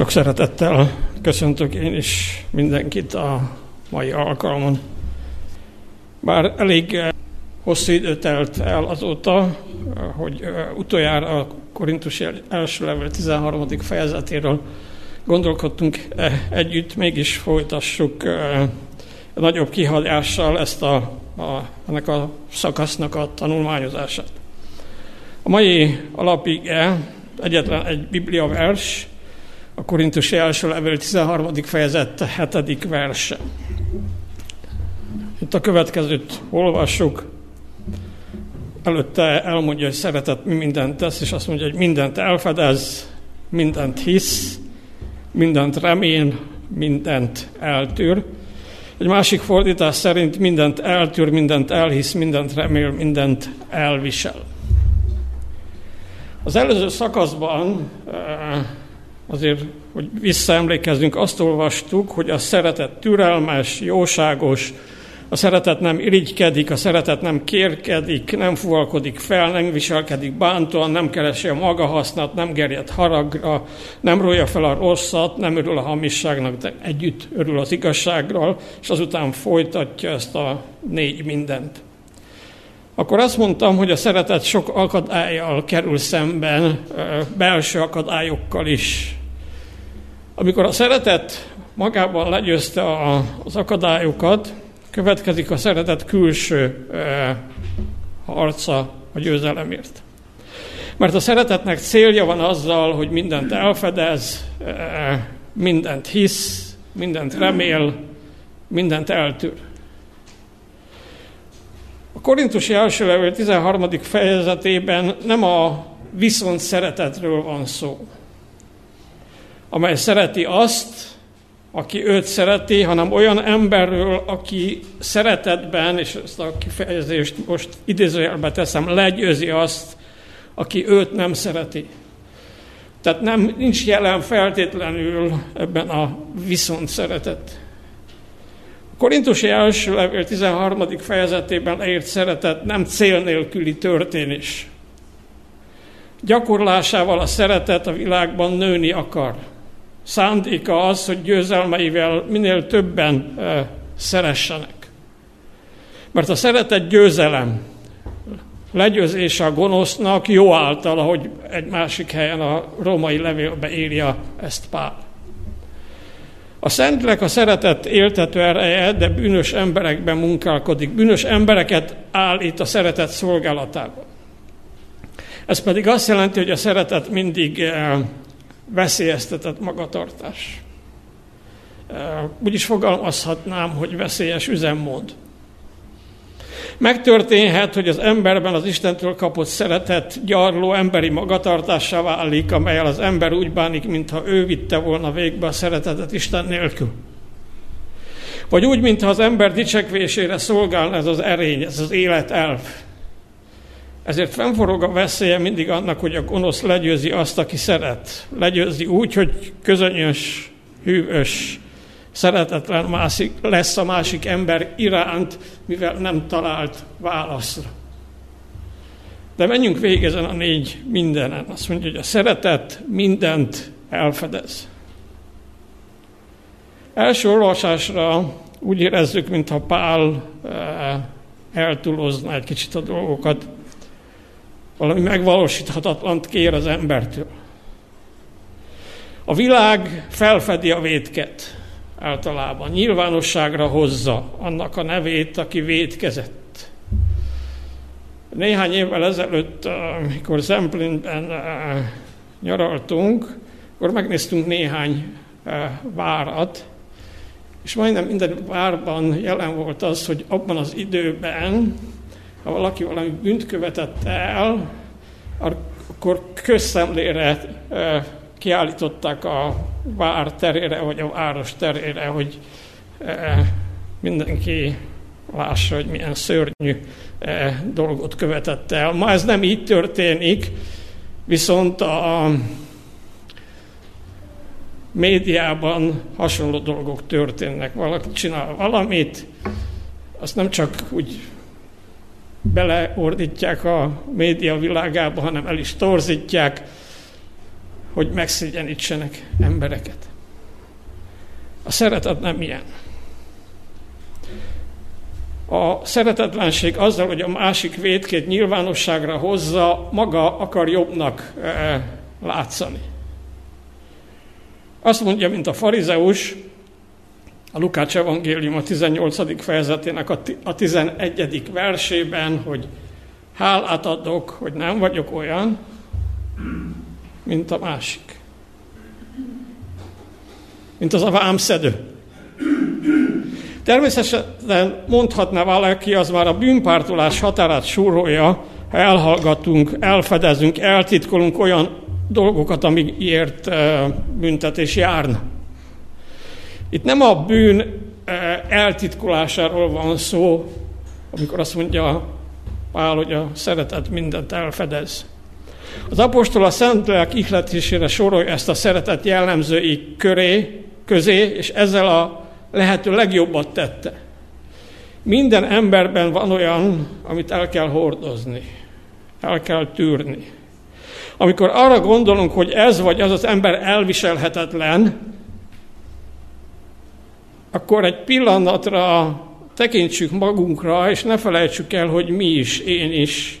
Sok szeretettel köszöntök én is mindenkit a mai alkalmon. Bár elég eh, hosszú idő telt el azóta, hogy eh, utoljára a Korintus első level 13. fejezetéről gondolkodtunk eh, együtt, mégis folytassuk nagyobb kihalással ezt a, a, ennek a szakasznak a tanulmányozását. A mai alapige egyetlen egy biblia vers, a Korintusi első levél 13. fejezet 7. verse. Itt a következőt olvassuk. Előtte elmondja, hogy szeretet mindent tesz, és azt mondja, hogy mindent elfedez, mindent hisz, mindent remél, mindent eltűr. Egy másik fordítás szerint mindent eltűr, mindent elhisz, mindent remél, mindent elvisel. Az előző szakaszban eh, azért, hogy visszaemlékezzünk, azt olvastuk, hogy a szeretet türelmes, jóságos, a szeretet nem irigykedik, a szeretet nem kérkedik, nem fuvalkodik fel, nem viselkedik bántóan, nem keresi a maga hasznát, nem gerjed haragra, nem rója fel a rosszat, nem örül a hamisságnak, de együtt örül az igazságról, és azután folytatja ezt a négy mindent. Akkor azt mondtam, hogy a szeretet sok akadályjal kerül szemben, belső akadályokkal is. Amikor a szeretet magában legyőzte az akadályokat, következik a szeretet külső e, harca a győzelemért. Mert a szeretetnek célja van azzal, hogy mindent elfedez, e, mindent hisz, mindent remél, mindent eltűr. A Korintusi első levél 13. fejezetében nem a viszont szeretetről van szó, amely szereti azt, aki őt szereti, hanem olyan emberről, aki szeretetben, és ezt a kifejezést most idézőjelbe teszem, legyőzi azt, aki őt nem szereti. Tehát nem, nincs jelen feltétlenül ebben a viszont szeretet. A Korintusi első levél 13. fejezetében leírt szeretet nem cél nélküli történés. Gyakorlásával a szeretet a világban nőni akar szándéka az, hogy győzelmeivel minél többen szeressenek. Mert a szeretet győzelem, legyőzése a gonosznak jó által, ahogy egy másik helyen a római levélbe írja ezt Pál. A Szentlek a szeretet éltető ereje, de bűnös emberekben munkálkodik. Bűnös embereket állít a szeretet szolgálatába. Ez pedig azt jelenti, hogy a szeretet mindig veszélyeztetett magatartás. Úgy is fogalmazhatnám, hogy veszélyes üzemmód. Megtörténhet, hogy az emberben az Istentől kapott szeretet gyarló emberi magatartássá válik, amelyel az ember úgy bánik, mintha ő vitte volna végbe a szeretetet Isten nélkül. Vagy úgy, mintha az ember dicsekvésére szolgálna ez az erény, ez az életelv. Ezért fennforog a veszélye mindig annak, hogy a gonosz legyőzi azt, aki szeret. Legyőzi úgy, hogy közönyös, hűvös, szeretetlen másik, lesz a másik ember iránt, mivel nem talált válaszra. De menjünk végig ezen a négy mindenen. Azt mondja, hogy a szeretet mindent elfedez. Első olvasásra úgy érezzük, mintha Pál eh, eltúlozna egy kicsit a dolgokat valami megvalósíthatatlant kér az embertől. A világ felfedi a vétket általában, nyilvánosságra hozza annak a nevét, aki vétkezett. Néhány évvel ezelőtt, amikor Zemplinben nyaraltunk, akkor megnéztünk néhány várat, és majdnem minden várban jelen volt az, hogy abban az időben ha valaki valami bűnt követett el, akkor közszemlére kiállították a vár terére, vagy a város terére, hogy mindenki lássa, hogy milyen szörnyű dolgot követett el. Ma ez nem így történik, viszont a médiában hasonló dolgok történnek. Valaki csinál valamit, azt nem csak úgy beleordítják a média világába, hanem el is torzítják. hogy megszégyenítsenek embereket. A szeretet nem ilyen. A szeretetlenség azzal, hogy a másik védkét nyilvánosságra hozza, maga akar jobbnak e, látszani. Azt mondja, mint a farizeus, a Lukács evangélium a 18. fejezetének a 11. versében, hogy hálát adok, hogy nem vagyok olyan, mint a másik. Mint az a vámszedő. Természetesen mondhatná valaki, az már a bűnpártolás határát súrolja, ha elhallgatunk, elfedezünk, eltitkolunk olyan dolgokat, amiért büntetés járna. Itt nem a bűn eltitkolásáról van szó, amikor azt mondja Pál, hogy a szeretet mindent elfedez. Az apostol a Szentlélek ihletésére sorolja ezt a szeretet jellemzői köré, közé, és ezzel a lehető legjobbat tette. Minden emberben van olyan, amit el kell hordozni, el kell tűrni. Amikor arra gondolunk, hogy ez vagy az az ember elviselhetetlen, akkor egy pillanatra tekintsük magunkra, és ne felejtsük el, hogy mi is, én is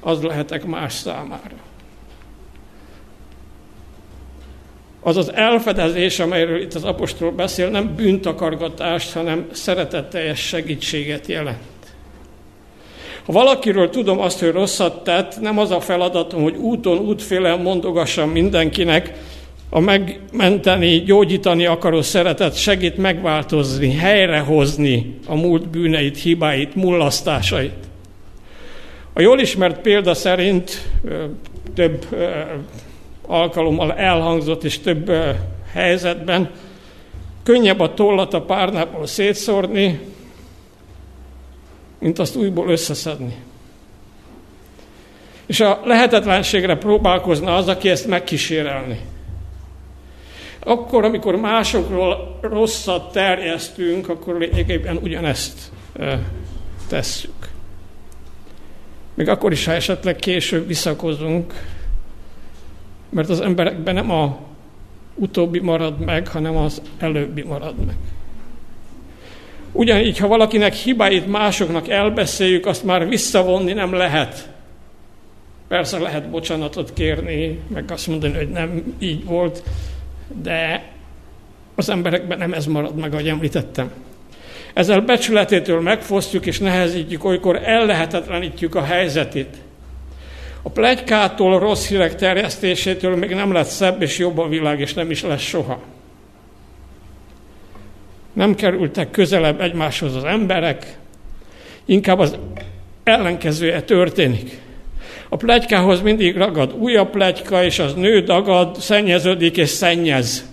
az lehetek más számára. Az az elfedezés, amelyről itt az apostol beszél, nem bűntakargatást, hanem szeretetteljes segítséget jelent. Ha valakiről tudom azt, hogy rosszat tett, nem az a feladatom, hogy úton, útfélen mondogassam mindenkinek, a megmenteni, gyógyítani akaró szeretet segít megváltozni, helyrehozni a múlt bűneit, hibáit, mullasztásait. A jól ismert példa szerint több alkalommal elhangzott és több helyzetben könnyebb a tollat a párnából szétszórni, mint azt újból összeszedni. És a lehetetlenségre próbálkozna az, aki ezt megkísérelni. Akkor, amikor másokról rosszat terjesztünk, akkor lényegében ugyanezt tesszük. Még akkor is, ha esetleg később visszakozunk, mert az emberekben nem a utóbbi marad meg, hanem az előbbi marad meg. Ugyanígy, ha valakinek hibáit másoknak elbeszéljük, azt már visszavonni nem lehet. Persze lehet bocsánatot kérni, meg azt mondani, hogy nem így volt, de az emberekben nem ez marad meg, ahogy említettem. Ezzel becsületétől megfosztjuk és nehezítjük, olykor ellehetetlenítjük a helyzetét. A plegykától, rossz hírek terjesztésétől még nem lett szebb és jobb a világ, és nem is lesz soha. Nem kerültek közelebb egymáshoz az emberek, inkább az ellenkezője történik. A plegykához mindig ragad újabb plegyka, és az nő dagad, szennyeződik és szennyez.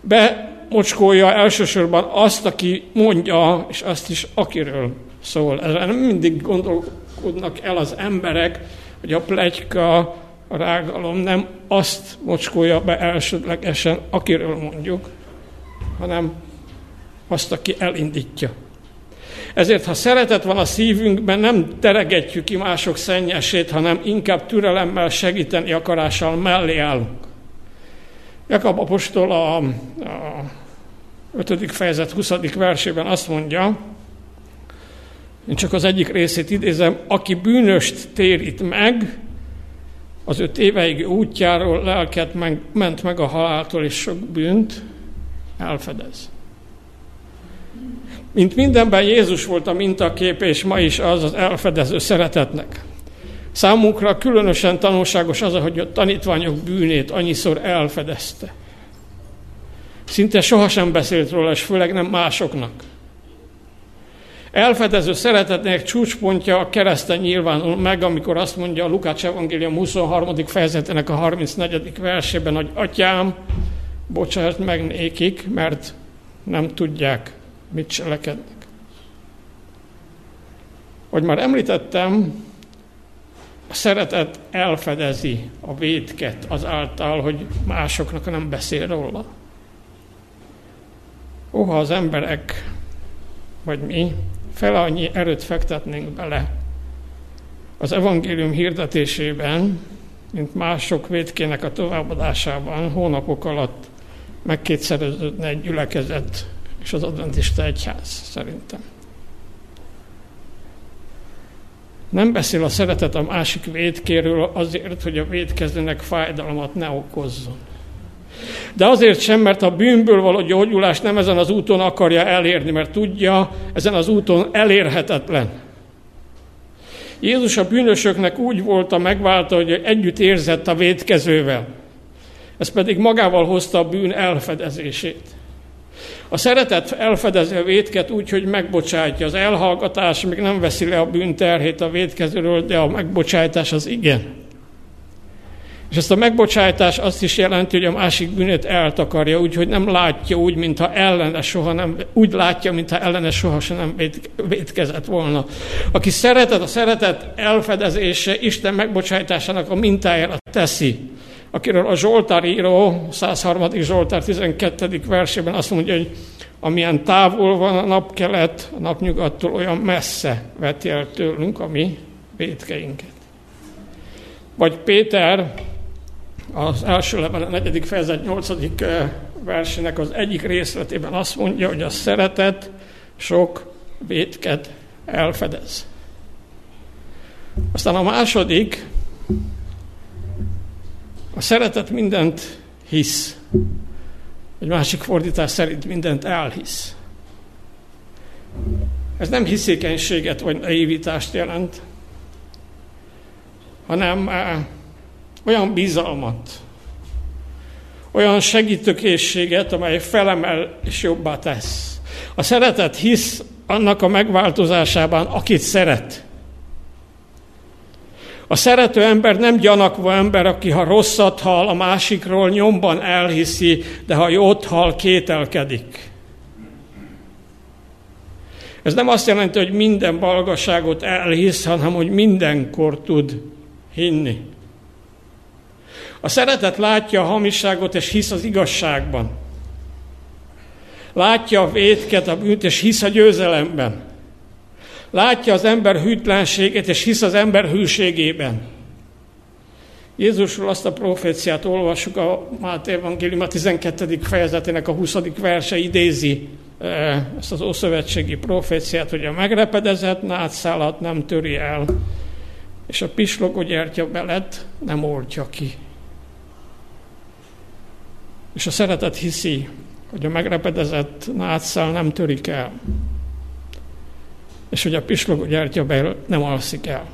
Bemocskolja elsősorban azt, aki mondja, és azt is, akiről szól. Ezzel nem mindig gondolkodnak el az emberek, hogy a plegyka, a rágalom nem azt mocskolja be elsődlegesen, akiről mondjuk, hanem azt, aki elindítja. Ezért, ha szeretet van a szívünkben, nem teregetjük ki mások szennyesét, hanem inkább türelemmel, segíteni akarással mellé állunk. Jakab apostol a, a 5. fejezet 20. versében azt mondja, én csak az egyik részét idézem, aki bűnöst térít meg, az öt éveig útjáról lelket ment meg a haláltól, és sok bűnt elfedez. Mint mindenben Jézus volt a mintakép, és ma is az az elfedező szeretetnek. Számunkra különösen tanulságos az, hogy a tanítványok bűnét annyiszor elfedezte. Szinte sohasem beszélt róla, és főleg nem másoknak. Elfedező szeretetnek csúcspontja a kereszten nyilvánul meg, amikor azt mondja a Lukács Evangélium 23. fejezetének a 34. versében, hogy Atyám, bocsánat meg nékik, mert nem tudják, mit cselekednek. Hogy már említettem, a szeretet elfedezi a védket azáltal, hogy másoknak nem beszél róla. Ó, ha az emberek, vagy mi, fel annyi erőt fektetnénk bele az evangélium hirdetésében, mint mások védkének a továbbadásában hónapok alatt megkétszereződne egy gyülekezet és az adventista egyház szerintem. Nem beszél a szeretet a másik védkéről azért, hogy a védkezőnek fájdalmat ne okozzon. De azért sem, mert a bűnből való gyógyulás nem ezen az úton akarja elérni, mert tudja, ezen az úton elérhetetlen. Jézus a bűnösöknek úgy volt a megválta, hogy együtt érzett a védkezővel. Ez pedig magával hozta a bűn elfedezését. A szeretet elfedezi a védket úgy, hogy megbocsátja. Az elhallgatás még nem veszi le a bűn terhét a védkezőről, de a megbocsátás az igen. És ezt a megbocsátás azt is jelenti, hogy a másik bűnét eltakarja, úgyhogy nem látja úgy, mintha ellene soha nem, úgy látja, mintha ellene soha sem nem védkezett volna. Aki szeretet, a szeretet elfedezése Isten megbocsátásának a mintájára teszi akiről a Zsoltár író, 103. Zsoltár 12. versében azt mondja, hogy amilyen távol van a napkelet, a napnyugattól olyan messze veti el tőlünk a mi védkeinket. Vagy Péter az első level, a negyedik fejezet, nyolcadik versének az egyik részletében azt mondja, hogy a szeretet sok védket elfedez. Aztán a második, a szeretet mindent hisz. Egy másik fordítás szerint mindent elhisz. Ez nem hiszékenységet vagy naivitást jelent, hanem eh, olyan bizalmat, olyan segítőkészséget, amely felemel és jobbá tesz. A szeretet hisz annak a megváltozásában, akit szeret. A szerető ember nem gyanakva ember, aki ha rosszat hall a másikról, nyomban elhiszi, de ha jót hall, kételkedik. Ez nem azt jelenti, hogy minden balgaságot elhisz, hanem hogy mindenkor tud hinni. A szeretet látja a hamisságot, és hisz az igazságban. Látja a vétket, a bűnt, és hisz a győzelemben. Látja az ember hűtlenségét, és hisz az ember hűségében. Jézusról azt a proféciát olvassuk, a Máté Evangélium a 12. fejezetének a 20. verse idézi eh, ezt az ószövetségi proféciát, hogy a megrepedezett nátszálat nem töri el, és a pislogó gyertya belet nem oltja ki. És a szeretet hiszi, hogy a megrepedezett nátszál nem törik el és hogy a pislogó gyertyabel nem alszik el.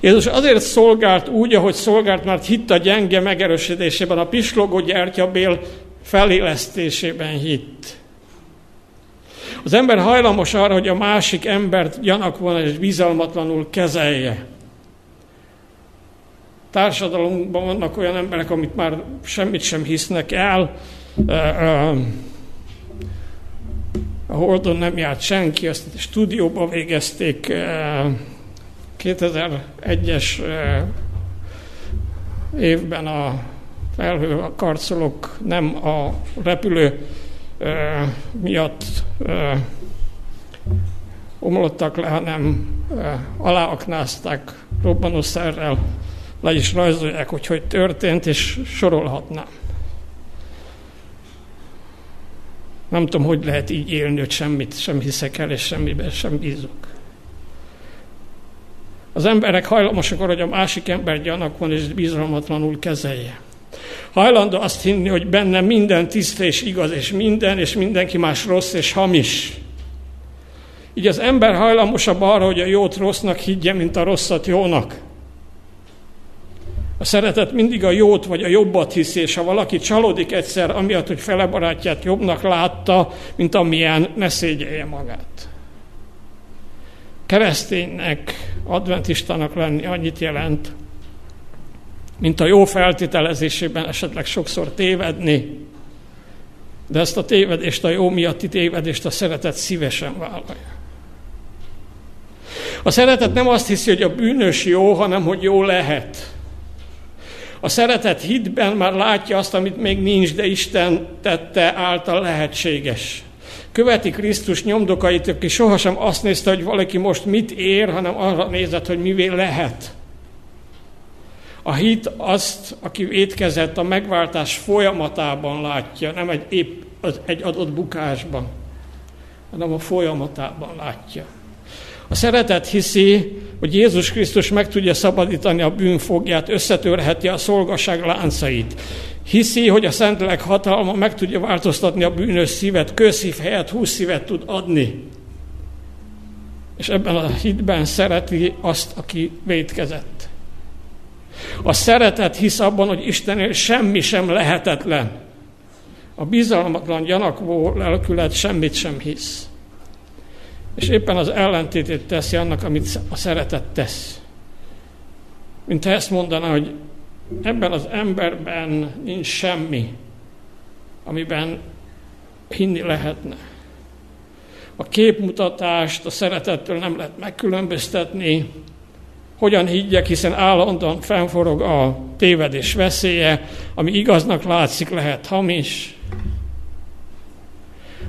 Jézus azért szolgált úgy, ahogy szolgált, mert hitt a gyenge megerősítésében, a pislogó gyertyabél felélesztésében hitt. Az ember hajlamos arra, hogy a másik embert gyanakvóan és bizalmatlanul kezelje. Társadalomban vannak olyan emberek, amit már semmit sem hisznek el, Holdon nem járt senki, azt a stúdióban végezték 2001-es eh, eh, évben a felhő a karcolók nem a repülő eh, miatt omlottak le, hanem aláaknázták robbanószerrel, le is rajzolják, hogy hogy történt, és sorolhatnám. Nem tudom, hogy lehet így élni, hogy semmit sem hiszek el, és semmiben sem bízok. Az emberek hajlamosak arra, hogy a másik ember gyanakon és bizalmatlanul kezelje. Hajlandó azt hinni, hogy benne minden tiszta és igaz, és minden, és mindenki más rossz és hamis. Így az ember hajlamosabb arra, hogy a jót rossznak higgye, mint a rosszat jónak. A szeretet mindig a jót vagy a jobbat hiszi, és ha valaki csalódik egyszer, amiatt, hogy fele barátját jobbnak látta, mint amilyen, ne szégyelje magát. Kereszténynek, adventistának lenni annyit jelent, mint a jó feltételezésében esetleg sokszor tévedni, de ezt a tévedést, a jó miatti tévedést a szeretet szívesen vállalja. A szeretet nem azt hiszi, hogy a bűnös jó, hanem hogy jó lehet. A szeretet hitben már látja azt, amit még nincs, de Isten tette által lehetséges. Követi Krisztus nyomdokait, aki sohasem azt nézte, hogy valaki most mit ér, hanem arra nézett, hogy mivé lehet. A hit azt, aki vétkezett, a megváltás folyamatában látja, nem egy, épp, egy adott bukásban, hanem a folyamatában látja. A szeretet hiszi, hogy Jézus Krisztus meg tudja szabadítani a bűnfogját, összetörheti a szolgaság láncait. Hiszi, hogy a Szentlélek hatalma meg tudja változtatni a bűnös szívet, közszív helyett húsz szívet tud adni. És ebben a hitben szereti azt, aki vétkezett. A szeretet hisz abban, hogy Istennél semmi sem lehetetlen. A bizalmatlan, gyanakvó lelkület semmit sem hisz. És éppen az ellentétét teszi annak, amit a szeretet tesz. Mint ha ezt mondaná, hogy ebben az emberben nincs semmi, amiben hinni lehetne. A képmutatást a szeretettől nem lehet megkülönböztetni, hogyan higgyek, hiszen állandóan fennforog a tévedés veszélye, ami igaznak látszik, lehet hamis.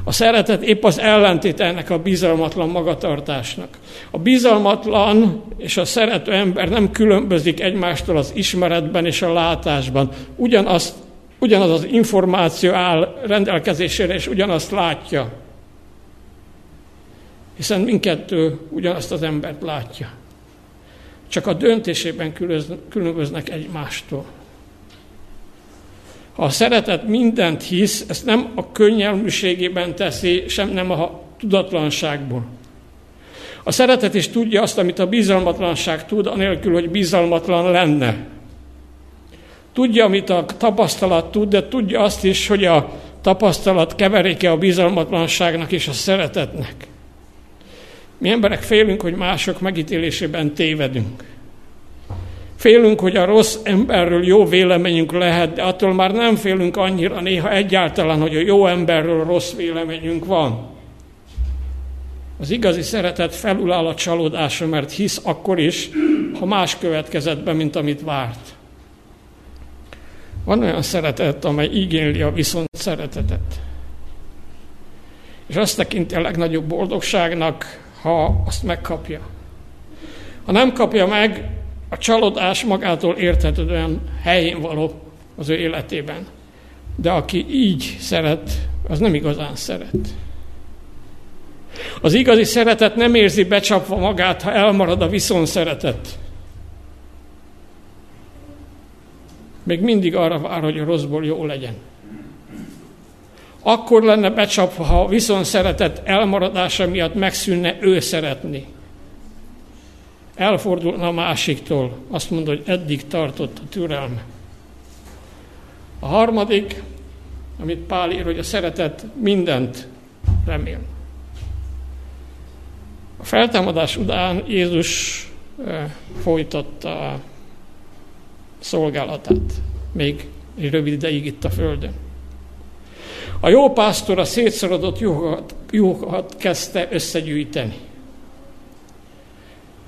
A szeretet épp az ellentét ennek a bizalmatlan magatartásnak. A bizalmatlan és a szerető ember nem különbözik egymástól az ismeretben és a látásban. Ugyanaz, ugyanaz az információ áll rendelkezésére, és ugyanazt látja. Hiszen mindkettő ugyanazt az embert látja. Csak a döntésében különböznek egymástól. A szeretet mindent hisz, ezt nem a könnyelműségében teszi, sem nem a tudatlanságból. A szeretet is tudja azt, amit a bizalmatlanság tud, anélkül, hogy bizalmatlan lenne. Tudja, amit a tapasztalat tud, de tudja azt is, hogy a tapasztalat keveréke a bizalmatlanságnak és a szeretetnek. Mi emberek félünk, hogy mások megítélésében tévedünk. Félünk, hogy a rossz emberről jó véleményünk lehet, de attól már nem félünk annyira néha egyáltalán, hogy a jó emberről rossz véleményünk van. Az igazi szeretet felüláll a csalódásra, mert hisz akkor is, ha más következett be, mint amit várt. Van olyan szeretet, amely igényli a viszont szeretetet. És azt tekinti a legnagyobb boldogságnak, ha azt megkapja. Ha nem kapja meg, a csalódás magától érthetően helyén való az ő életében. De aki így szeret, az nem igazán szeret. Az igazi szeretet nem érzi becsapva magát, ha elmarad a viszon szeretet. Még mindig arra vár, hogy a rosszból jó legyen. Akkor lenne becsapva, ha a viszon szeretet elmaradása miatt megszűnne ő szeretni elfordulna a másiktól, azt mondja, hogy eddig tartott a türelme. A harmadik, amit Pál ír, hogy a szeretet mindent remél. A feltámadás után Jézus folytatta a szolgálatát, még egy rövid ideig itt a Földön. A jó pásztor a szétszorodott juhokat, juhokat kezdte összegyűjteni.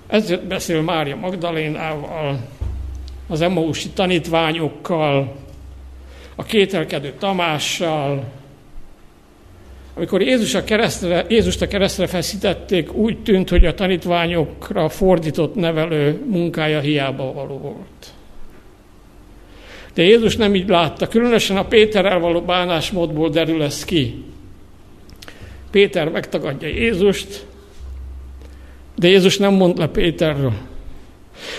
Ezért beszél Mária Magdalénával, az Emausi tanítványokkal, a kételkedő Tamással. Amikor Jézus a keresztre, Jézust a keresztre feszítették, úgy tűnt, hogy a tanítványokra fordított nevelő munkája hiába való volt. De Jézus nem így látta, különösen a Péterrel való bánásmódból derül ez ki. Péter megtagadja Jézust, de Jézus nem mond le Péterről.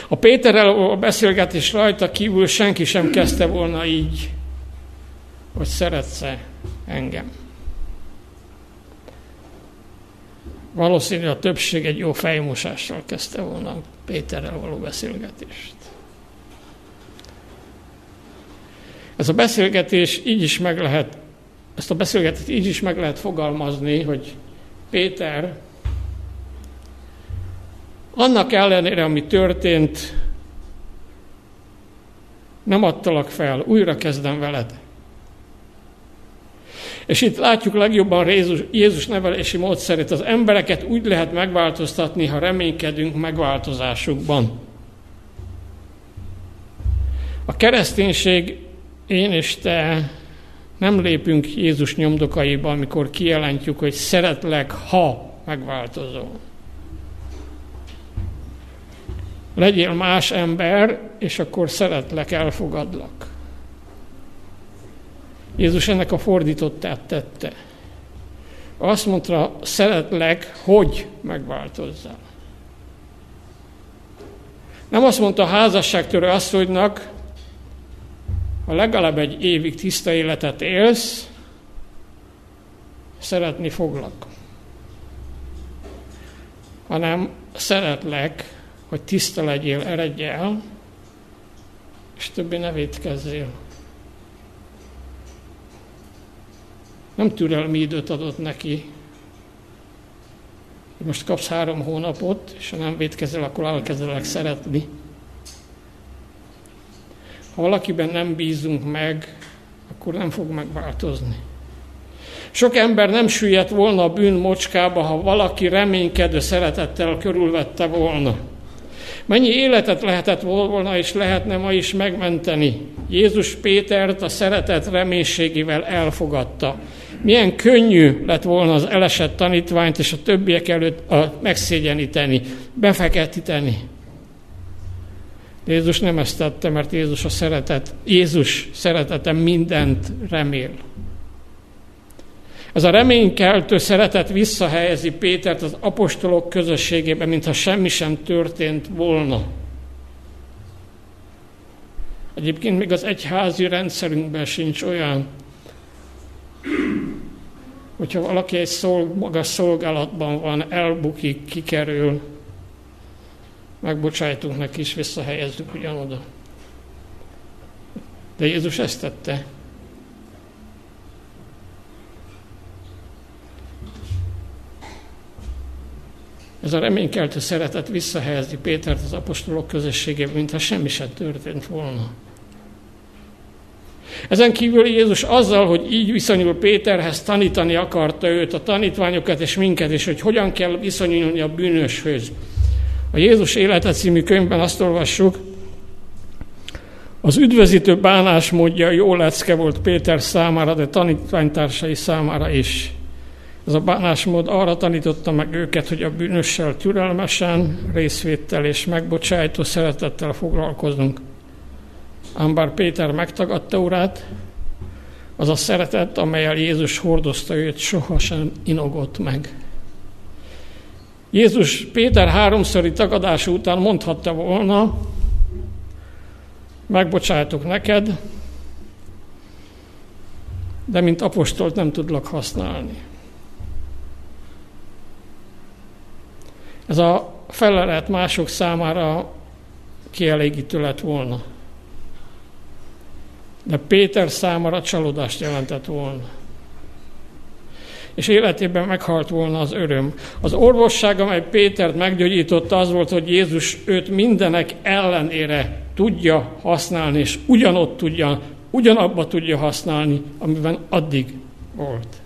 A Péterrel a beszélgetés rajta kívül senki sem kezdte volna így, hogy szeretsz-e engem. Valószínű a többség egy jó fejmosással kezdte volna Péterrel való beszélgetést. Ez a beszélgetés így is meg lehet, ezt a beszélgetést így is meg lehet fogalmazni, hogy Péter annak ellenére, ami történt, nem adtalak fel, újra kezdem veled. És itt látjuk legjobban Jézus, Jézus nevelési módszerét. Az embereket úgy lehet megváltoztatni, ha reménykedünk megváltozásukban. A kereszténység, én és te nem lépünk Jézus nyomdokaiba, amikor kijelentjük, hogy szeretlek, ha megváltozol. Legyél más ember, és akkor szeretlek, elfogadlak. Jézus ennek a fordítottát tette. Azt mondta, szeretlek, hogy megváltozzál. Nem azt mondta a házasságtörő asszonynak, ha legalább egy évig tiszta életet élsz, szeretni foglak. Hanem szeretlek, hogy tiszta legyél, eredj el, és többé ne védkezzél. Nem türelmi időt adott neki, hogy most kapsz három hónapot, és ha nem védkezel, akkor elkezdelek szeretni. Ha valakiben nem bízunk meg, akkor nem fog megváltozni. Sok ember nem süllyedt volna a bűn mocskába, ha valaki reménykedő szeretettel körülvette volna. Mennyi életet lehetett volna és lehetne ma is megmenteni. Jézus Pétert a szeretet reménységével elfogadta. Milyen könnyű lett volna az elesett tanítványt és a többiek előtt a megszégyeníteni, befeketíteni. Jézus nem ezt tette, mert Jézus a szeretet, Jézus szeretete mindent remél. Ez a reménykeltő szeretet visszahelyezi Pétert az apostolok közösségébe, mintha semmi sem történt volna. Egyébként még az egyházi rendszerünkben sincs olyan, hogyha valaki egy szolg, magas szolgálatban van, elbukik, kikerül, megbocsájtunk neki, és visszahelyezzük ugyanoda. De Jézus ezt tette. Ez a reménykeltő szeretet visszahelyezni Pétert az apostolok közösségébe, mintha semmi sem történt volna. Ezen kívül Jézus azzal, hogy így viszonyul Péterhez, tanítani akarta őt, a tanítványokat és minket, és hogy hogyan kell viszonyulni a bűnöshöz. A Jézus élete című könyvben azt olvassuk, az üdvözítő bánásmódja jó lecke volt Péter számára, de tanítványtársai számára is. Ez a bánásmód arra tanította meg őket, hogy a bűnössel türelmesen, részvéttel és megbocsájtó szeretettel foglalkozunk. Ám bár Péter megtagadta urát, az a szeretet, amelyel Jézus hordozta őt, sohasem inogott meg. Jézus Péter háromszori tagadása után mondhatta volna, megbocsájtok neked, de mint apostolt nem tudlak használni. Ez a felelet mások számára kielégítő lett volna. De Péter számára csalódást jelentett volna. És életében meghalt volna az öröm. Az orvosság, amely Pétert meggyógyította, az volt, hogy Jézus őt mindenek ellenére tudja használni, és ugyanott tudja, ugyanabba tudja használni, amiben addig volt.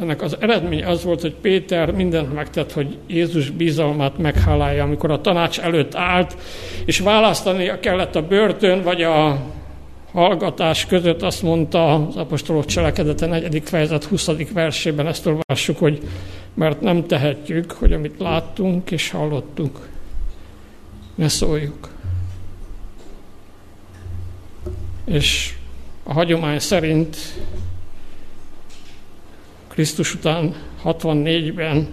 Ennek az eredmény az volt, hogy Péter mindent megtett, hogy Jézus bizalmát meghálálja, amikor a tanács előtt állt, és választani kellett a börtön vagy a hallgatás között, azt mondta az apostolok cselekedete 4. fejezet 20. versében, ezt olvassuk, hogy mert nem tehetjük, hogy amit láttunk és hallottunk, ne szóljuk. És a hagyomány szerint Krisztus után 64-ben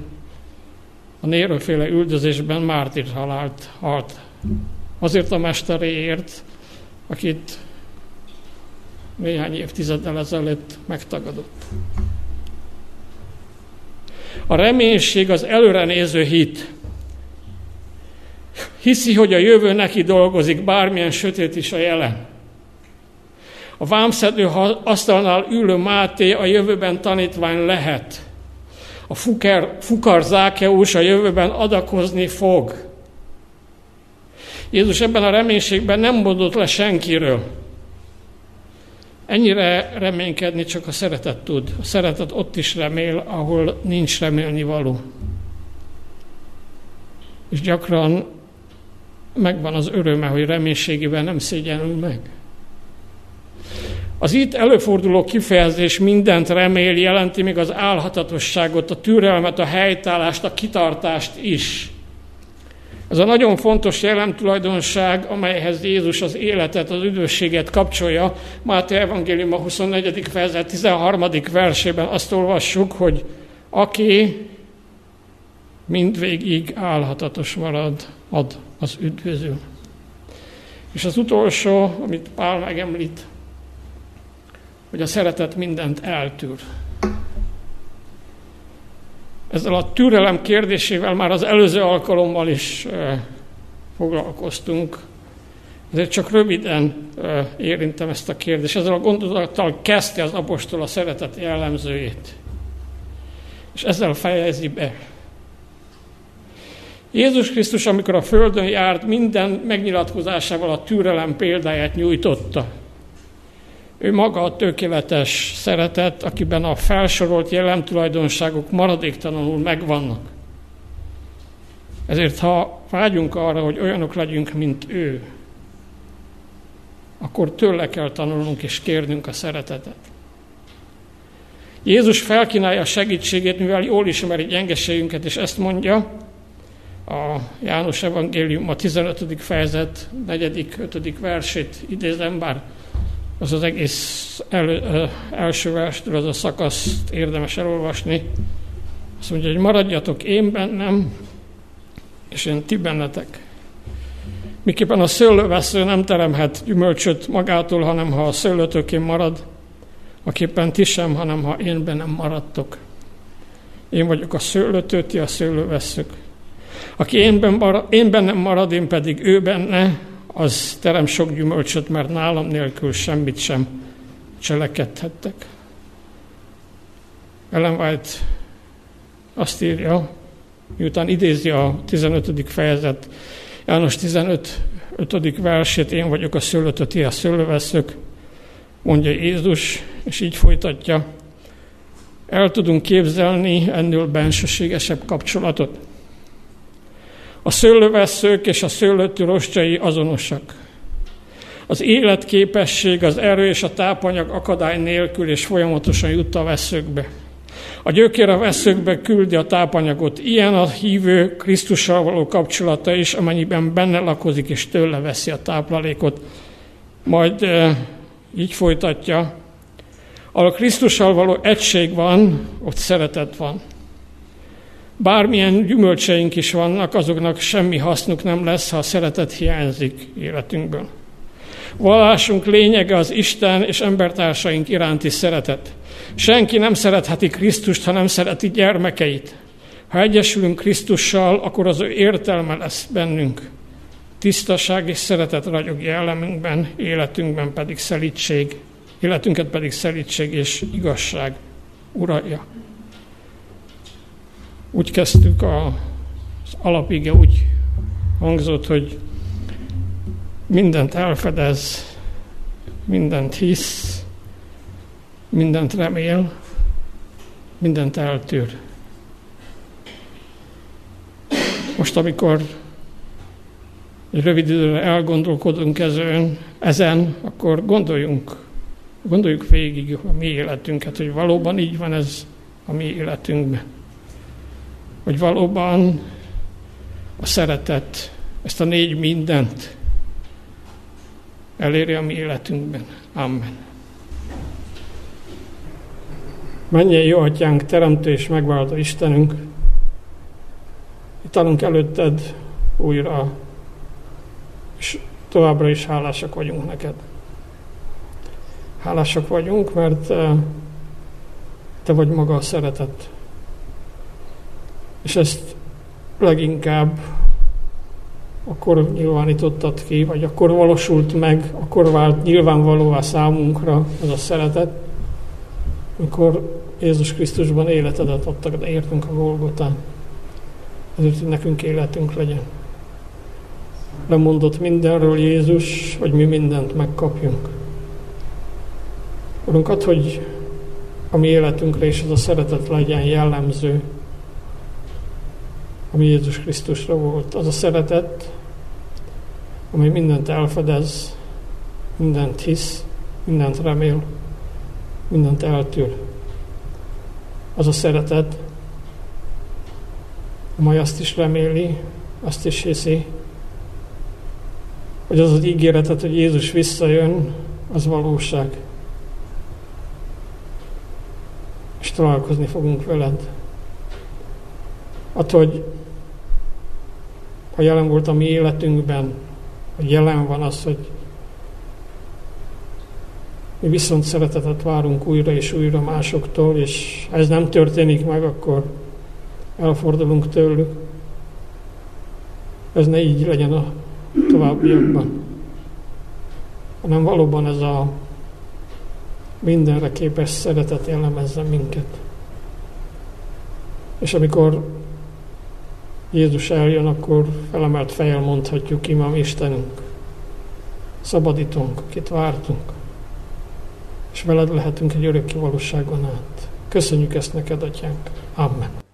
a nérőféle üldözésben mártír halált halt. Azért a mesteréért, akit néhány évtizeddel ezelőtt megtagadott. A reménység az előre néző hit. Hiszi, hogy a jövő neki dolgozik, bármilyen sötét is a jelen. A vámszedő asztalnál ülő Máté a jövőben tanítvány lehet. A fuker, fukar Zákeus a jövőben adakozni fog. Jézus ebben a reménységben nem mondott le senkiről. Ennyire reménykedni csak a szeretet tud. A szeretet ott is remél, ahol nincs remélni való. És gyakran megvan az öröme, hogy reménységében nem szégyenül meg. Az itt előforduló kifejezés mindent remél jelenti még az álhatatosságot, a türelmet, a helytállást, a kitartást is. Ez a nagyon fontos jellemtulajdonság, amelyhez Jézus az életet, az üdvösséget kapcsolja. Máté Evangélium a 24. fejezet 13. versében azt olvassuk, hogy aki mindvégig állhatatos marad, ad az üdvözül. És az utolsó, amit Pál megemlít, hogy a szeretet mindent eltűr. Ezzel a türelem kérdésével már az előző alkalommal is foglalkoztunk, ezért csak röviden érintem ezt a kérdést. Ezzel a gondolattal kezdte az apostol a szeretet jellemzőjét. És ezzel fejezi be. Jézus Krisztus, amikor a Földön járt, minden megnyilatkozásával a türelem példáját nyújtotta. Ő maga a tökéletes szeretet, akiben a felsorolt jellemtulajdonságok maradéktalanul megvannak. Ezért, ha vágyunk arra, hogy olyanok legyünk, mint ő, akkor tőle kell tanulnunk és kérnünk a szeretetet. Jézus felkínálja a segítségét, mivel jól ismeri gyengeségünket, és ezt mondja, a János Evangélium a 15. fejezet 4. 5. versét idézem, bár az az egész el, első verstől az a szakaszt érdemes elolvasni. Azt mondja, hogy maradjatok én bennem, és én ti bennetek. Miképpen a szőlővesző nem teremhet gyümölcsöt magától, hanem ha a szőlőtökén marad, aképpen ti sem, hanem ha én bennem maradtok. Én vagyok a szőlőtő, ti a szőlőveszők. Aki én, ben marad, én bennem marad, én pedig ő benne, az terem sok gyümölcsöt, mert nálam nélkül semmit sem cselekedhettek. Ellen White azt írja, miután idézi a 15. fejezet, János 15. 5. versét, én vagyok a szőlőtő, ti a szőlőveszők, mondja Jézus, és így folytatja. El tudunk képzelni ennél bensőségesebb kapcsolatot. A szőlőveszők és a szőlőtű rostjai azonosak. Az életképesség, az erő és a tápanyag akadály nélkül és folyamatosan jut a veszőkbe. A gyökér a veszőkbe küldi a tápanyagot. Ilyen a hívő Krisztussal való kapcsolata is, amennyiben benne lakozik és tőle veszi a táplálékot. Majd e, így folytatja. Ahol Krisztussal való egység van, ott szeretet van. Bármilyen gyümölcseink is vannak, azoknak semmi hasznuk nem lesz, ha a szeretet hiányzik életünkből. Vallásunk lényege az Isten és embertársaink iránti szeretet. Senki nem szeretheti Krisztust, ha nem szereti gyermekeit. Ha egyesülünk Krisztussal, akkor az ő értelme lesz bennünk. Tisztaság és szeretet ragyog jellemünkben, életünkben pedig szelítség, életünket pedig szelítség és igazság uralja. Úgy kezdtük a, az alapige, úgy hangzott, hogy mindent elfedez, mindent hisz, mindent remél, mindent eltűr. Most, amikor egy rövid időre elgondolkodunk ezen, ezen, akkor gondoljunk, gondoljuk végig a mi életünket, hogy valóban így van ez a mi életünkben hogy valóban a szeretet ezt a négy mindent eléri a mi életünkben. Amen. Menjen jó atyánk, teremtő és megváltó Istenünk, itt állunk előtted újra, és továbbra is hálásak vagyunk neked. Hálásak vagyunk, mert eh, te vagy maga a szeretet. És ezt leginkább akkor nyilvánítottad ki, vagy akkor valósult meg, akkor vált nyilvánvalóvá számunkra ez a szeretet, amikor Jézus Krisztusban életedet adtak, de értünk a Golgotán. Ezért, hogy nekünk életünk legyen. Lemondott mindenről Jézus, hogy mi mindent megkapjunk. Urunk, hogy a mi életünkre is ez a szeretet legyen jellemző, ami Jézus Krisztusra volt. Az a szeretet, amely mindent elfedez, mindent hisz, mindent remél, mindent eltűr. Az a szeretet, amely azt is reméli, azt is hiszi, hogy az az ígéretet, hogy Jézus visszajön, az valóság. És találkozni fogunk veled. Attól, hogy ha jelen volt a mi életünkben, hogy jelen van az, hogy mi viszont szeretetet várunk újra és újra másoktól, és ha ez nem történik meg, akkor elfordulunk tőlük. Ez ne így legyen a továbbiakban, hanem valóban ez a mindenre képes szeretet jellemezze minket. És amikor Jézus eljön, akkor felemelt fejjel mondhatjuk, Imám Istenünk, szabadítunk, akit vártunk, és veled lehetünk egy örökké valóságon át. Köszönjük ezt neked, Atyánk. Amen.